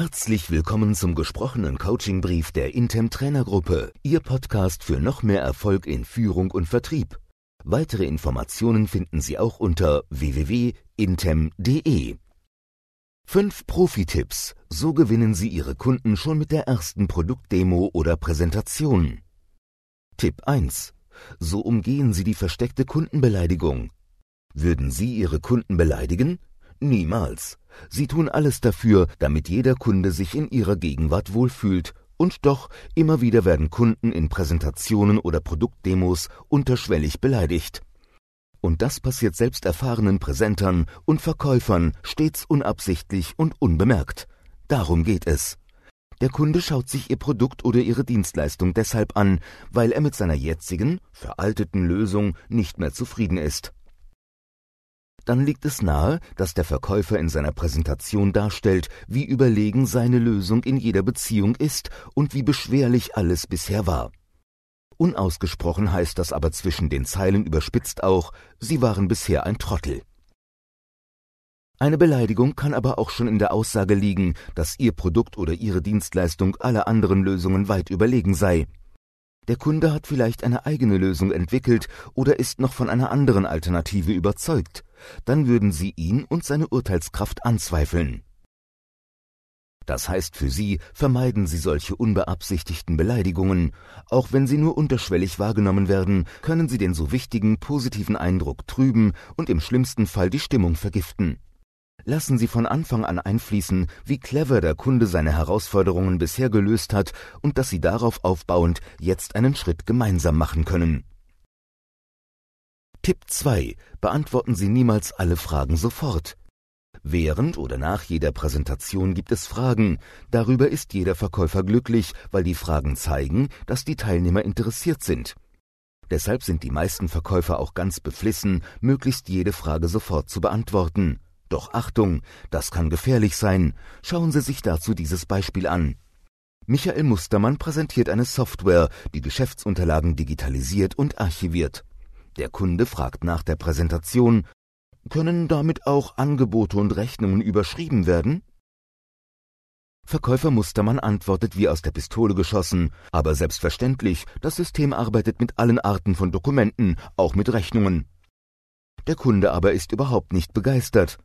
Herzlich willkommen zum gesprochenen Coachingbrief der Intem Trainergruppe, Ihr Podcast für noch mehr Erfolg in Führung und Vertrieb. Weitere Informationen finden Sie auch unter www.intem.de. Fünf Profi-Tipps, so gewinnen Sie Ihre Kunden schon mit der ersten Produktdemo oder Präsentation. Tipp 1. So umgehen Sie die versteckte Kundenbeleidigung. Würden Sie Ihre Kunden beleidigen? Niemals. Sie tun alles dafür, damit jeder Kunde sich in ihrer Gegenwart wohlfühlt, und doch immer wieder werden Kunden in Präsentationen oder Produktdemos unterschwellig beleidigt. Und das passiert selbst erfahrenen Präsentern und Verkäufern stets unabsichtlich und unbemerkt. Darum geht es. Der Kunde schaut sich Ihr Produkt oder Ihre Dienstleistung deshalb an, weil er mit seiner jetzigen, veralteten Lösung nicht mehr zufrieden ist dann liegt es nahe, dass der Verkäufer in seiner Präsentation darstellt, wie überlegen seine Lösung in jeder Beziehung ist und wie beschwerlich alles bisher war. Unausgesprochen heißt das aber zwischen den Zeilen überspitzt auch, sie waren bisher ein Trottel. Eine Beleidigung kann aber auch schon in der Aussage liegen, dass Ihr Produkt oder Ihre Dienstleistung aller anderen Lösungen weit überlegen sei. Der Kunde hat vielleicht eine eigene Lösung entwickelt oder ist noch von einer anderen Alternative überzeugt dann würden Sie ihn und seine Urteilskraft anzweifeln. Das heißt für Sie, vermeiden Sie solche unbeabsichtigten Beleidigungen. Auch wenn sie nur unterschwellig wahrgenommen werden, können sie den so wichtigen positiven Eindruck trüben und im schlimmsten Fall die Stimmung vergiften. Lassen Sie von Anfang an einfließen, wie clever der Kunde seine Herausforderungen bisher gelöst hat und dass Sie darauf aufbauend jetzt einen Schritt gemeinsam machen können. Tipp 2. Beantworten Sie niemals alle Fragen sofort. Während oder nach jeder Präsentation gibt es Fragen. Darüber ist jeder Verkäufer glücklich, weil die Fragen zeigen, dass die Teilnehmer interessiert sind. Deshalb sind die meisten Verkäufer auch ganz beflissen, möglichst jede Frage sofort zu beantworten. Doch Achtung, das kann gefährlich sein. Schauen Sie sich dazu dieses Beispiel an. Michael Mustermann präsentiert eine Software, die Geschäftsunterlagen digitalisiert und archiviert. Der Kunde fragt nach der Präsentation, können damit auch Angebote und Rechnungen überschrieben werden? Verkäufer Mustermann antwortet wie aus der Pistole geschossen, aber selbstverständlich, das System arbeitet mit allen Arten von Dokumenten, auch mit Rechnungen. Der Kunde aber ist überhaupt nicht begeistert.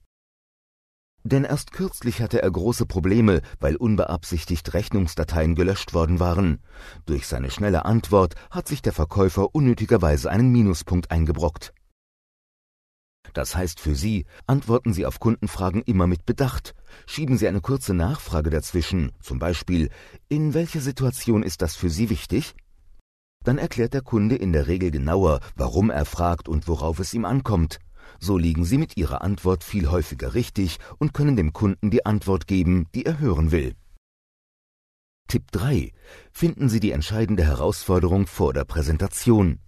Denn erst kürzlich hatte er große Probleme, weil unbeabsichtigt Rechnungsdateien gelöscht worden waren. Durch seine schnelle Antwort hat sich der Verkäufer unnötigerweise einen Minuspunkt eingebrockt. Das heißt für Sie, antworten Sie auf Kundenfragen immer mit Bedacht. Schieben Sie eine kurze Nachfrage dazwischen, zum Beispiel, in welcher Situation ist das für Sie wichtig? Dann erklärt der Kunde in der Regel genauer, warum er fragt und worauf es ihm ankommt. So liegen Sie mit Ihrer Antwort viel häufiger richtig und können dem Kunden die Antwort geben, die er hören will. Tipp 3. Finden Sie die entscheidende Herausforderung vor der Präsentation.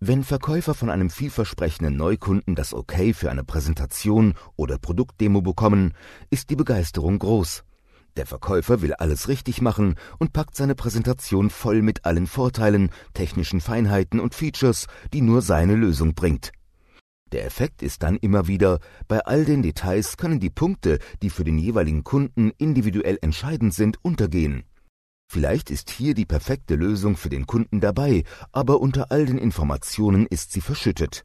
Wenn Verkäufer von einem vielversprechenden Neukunden das Okay für eine Präsentation oder Produktdemo bekommen, ist die Begeisterung groß. Der Verkäufer will alles richtig machen und packt seine Präsentation voll mit allen Vorteilen, technischen Feinheiten und Features, die nur seine Lösung bringt. Der Effekt ist dann immer wieder, bei all den Details können die Punkte, die für den jeweiligen Kunden individuell entscheidend sind, untergehen. Vielleicht ist hier die perfekte Lösung für den Kunden dabei, aber unter all den Informationen ist sie verschüttet.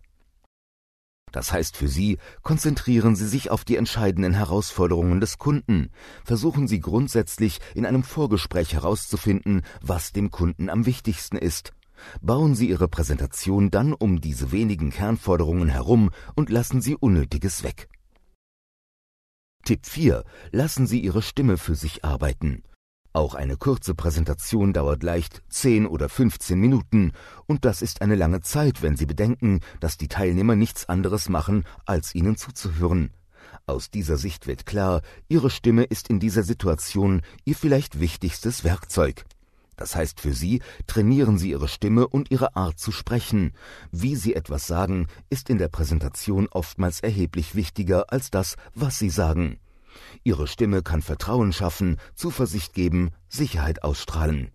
Das heißt für Sie, konzentrieren Sie sich auf die entscheidenden Herausforderungen des Kunden. Versuchen Sie grundsätzlich in einem Vorgespräch herauszufinden, was dem Kunden am wichtigsten ist Bauen Sie Ihre Präsentation dann um diese wenigen Kernforderungen herum und lassen Sie Unnötiges weg. Tipp 4. Lassen Sie Ihre Stimme für sich arbeiten. Auch eine kurze Präsentation dauert leicht 10 oder 15 Minuten, und das ist eine lange Zeit, wenn Sie bedenken, dass die Teilnehmer nichts anderes machen, als Ihnen zuzuhören. Aus dieser Sicht wird klar, Ihre Stimme ist in dieser Situation Ihr vielleicht wichtigstes Werkzeug. Das heißt für Sie, trainieren Sie Ihre Stimme und Ihre Art zu sprechen. Wie Sie etwas sagen, ist in der Präsentation oftmals erheblich wichtiger als das, was Sie sagen. Ihre Stimme kann Vertrauen schaffen, Zuversicht geben, Sicherheit ausstrahlen.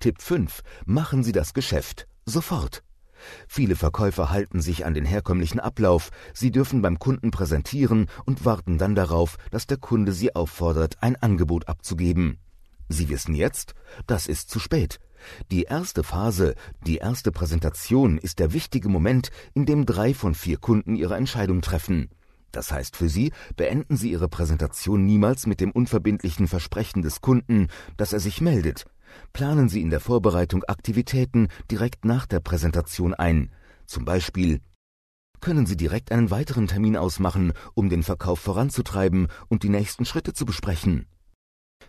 Tipp 5. Machen Sie das Geschäft. Sofort. Viele Verkäufer halten sich an den herkömmlichen Ablauf, sie dürfen beim Kunden präsentieren und warten dann darauf, dass der Kunde sie auffordert, ein Angebot abzugeben. Sie wissen jetzt, das ist zu spät. Die erste Phase, die erste Präsentation ist der wichtige Moment, in dem drei von vier Kunden ihre Entscheidung treffen. Das heißt für Sie, beenden Sie Ihre Präsentation niemals mit dem unverbindlichen Versprechen des Kunden, dass er sich meldet. Planen Sie in der Vorbereitung Aktivitäten direkt nach der Präsentation ein. Zum Beispiel können Sie direkt einen weiteren Termin ausmachen, um den Verkauf voranzutreiben und die nächsten Schritte zu besprechen.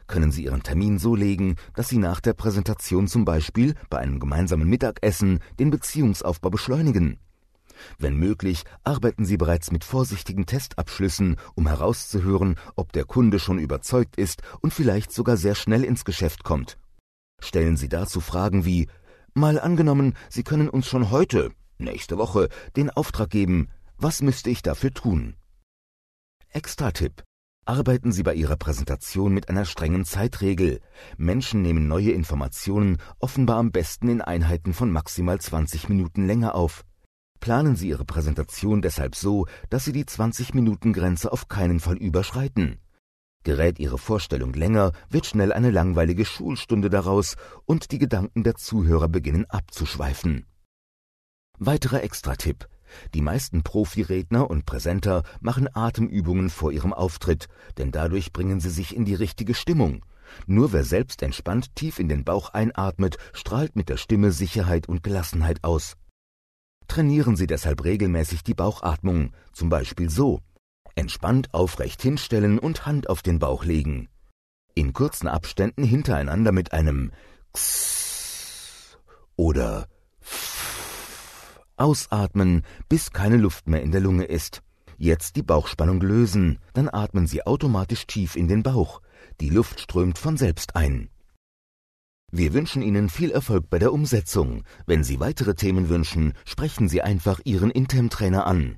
Können Sie Ihren Termin so legen, dass Sie nach der Präsentation zum Beispiel bei einem gemeinsamen Mittagessen den Beziehungsaufbau beschleunigen. Wenn möglich, arbeiten Sie bereits mit vorsichtigen Testabschlüssen, um herauszuhören, ob der Kunde schon überzeugt ist und vielleicht sogar sehr schnell ins Geschäft kommt. Stellen Sie dazu Fragen wie Mal angenommen, Sie können uns schon heute, nächste Woche, den Auftrag geben, was müsste ich dafür tun? Extra-Tipp. Arbeiten Sie bei Ihrer Präsentation mit einer strengen Zeitregel. Menschen nehmen neue Informationen offenbar am besten in Einheiten von maximal 20 Minuten länger auf. Planen Sie Ihre Präsentation deshalb so, dass Sie die 20-Minuten-Grenze auf keinen Fall überschreiten. Gerät Ihre Vorstellung länger, wird schnell eine langweilige Schulstunde daraus und die Gedanken der Zuhörer beginnen abzuschweifen. Weiterer Extratipp. Die meisten Profiredner und Präsenter machen Atemübungen vor ihrem Auftritt, denn dadurch bringen sie sich in die richtige Stimmung. Nur wer selbst entspannt tief in den Bauch einatmet, strahlt mit der Stimme Sicherheit und Gelassenheit aus. Trainieren Sie deshalb regelmäßig die Bauchatmung, zum Beispiel so. Entspannt aufrecht hinstellen und Hand auf den Bauch legen. In kurzen Abständen hintereinander mit einem X oder ausatmen, bis keine Luft mehr in der Lunge ist. Jetzt die Bauchspannung lösen, dann atmen Sie automatisch tief in den Bauch. Die Luft strömt von selbst ein. Wir wünschen Ihnen viel Erfolg bei der Umsetzung. Wenn Sie weitere Themen wünschen, sprechen Sie einfach Ihren Intem-Trainer an.